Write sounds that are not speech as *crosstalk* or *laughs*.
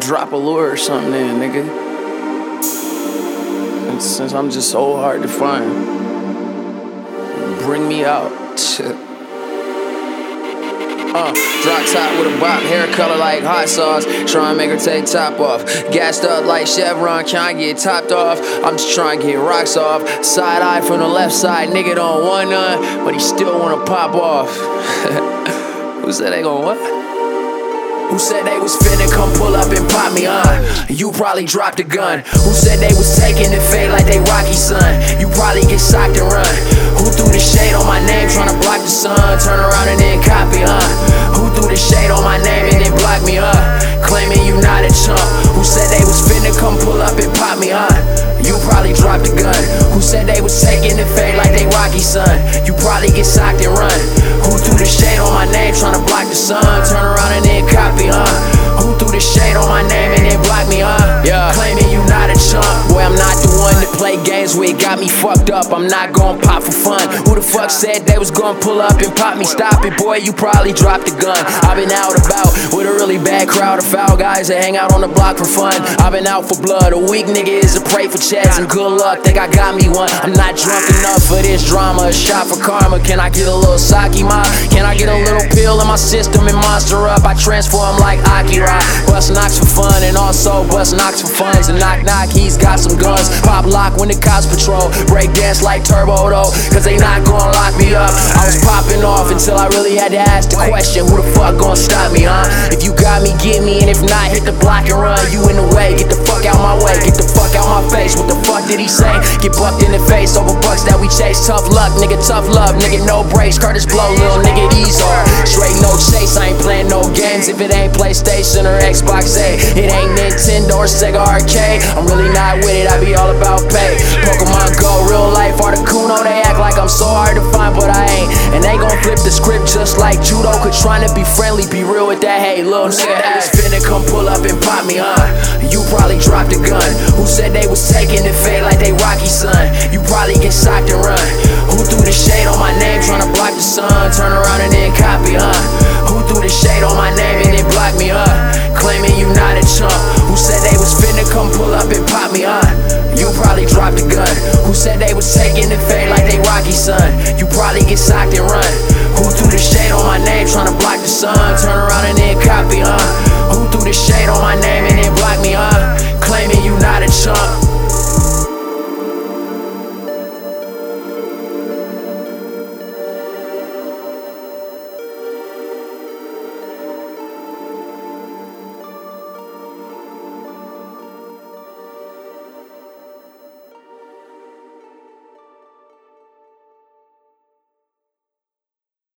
drop a lure or something in, nigga. And since I'm just so hard to find, bring me out. *laughs* Uh, drop top with a bop, hair color like hot sauce. Try and make her take top off. Gassed up like Chevron, can't get topped off. I'm just trying to get rocks off. Side eye from the left side, nigga don't want none, but he still wanna pop off. *laughs* Who said they gon' what? Who said they was finna come pull up and pop me on? You probably dropped a gun. Who said they was taking the fade like they Rocky son? You probably get socked and run. Who threw the shade on my name trying to block the sun? Turn around and then copy, huh? Who threw the shade on my name and then block me, huh? Claiming you not a chump. Who said they was finna come pull up and pop me, huh? You probably dropped a gun. Who said they was taking the fade like they Rocky son? You probably get socked and run. Who threw the shade on my name trying to block the sun? Turn around and then copy, huh? Who threw the shade on my name and then block me, huh? Yeah. Claiming you not a chump. Boy, I'm not the one to play games with. Got me fucked up. I'm not gon' pop for fun. Fuck said they was gonna pull up and pop me? Stop it, boy. You probably dropped the gun. I've been out about with a really bad crowd of foul guys that hang out on the block for fun. I've been out for blood. A weak nigga is a prey for checks and good luck. Think I got me one. I'm not drunk enough for this drama. A shot for karma. Can I get a little sake, ma? Can I get a little pill in my system and monster up? I transform like Akira. Bust knocks for fun and also bust knocks for funds. And knock knock, he's got some guns. Pop lock when the cops patrol. Break dance like Turbo though, cause they not gonna lock me up. I was popping off until I really had to ask the question Who the fuck gonna stop me, huh? If you got me, get me, and if not, hit the block and run. You in the way, get the fuck out my way, get the fuck out my face. What the fuck did he say? Get bucked in the face over bucks that we chase. Tough luck, nigga, tough love, nigga, no brakes. Kurtis Blow, little nigga, these are straight no chase. I ain't playing no games if it ain't PlayStation or Xbox 8. It ain't Nintendo or Sega Arcade. I'm really flip the script just like judo. Could trying to be friendly, be real with that. Hey, little nigga, that was finna come pull up and pop me, huh? You probably dropped a gun. Who said they was taking the fade like they Rocky son? You probably get socked and run. Who threw the shade on my name trying to block the sun? Turn around and then copy, huh? Who threw the shade on my name and then block me, huh? Claiming you not a chump. Who said they was finna come pull up and pop me, huh? You probably dropped a gun. Who said they was taking the fade like they Rocky son? You probably get socked and run. Turn around and then copy, huh? Who threw the shade on my name and then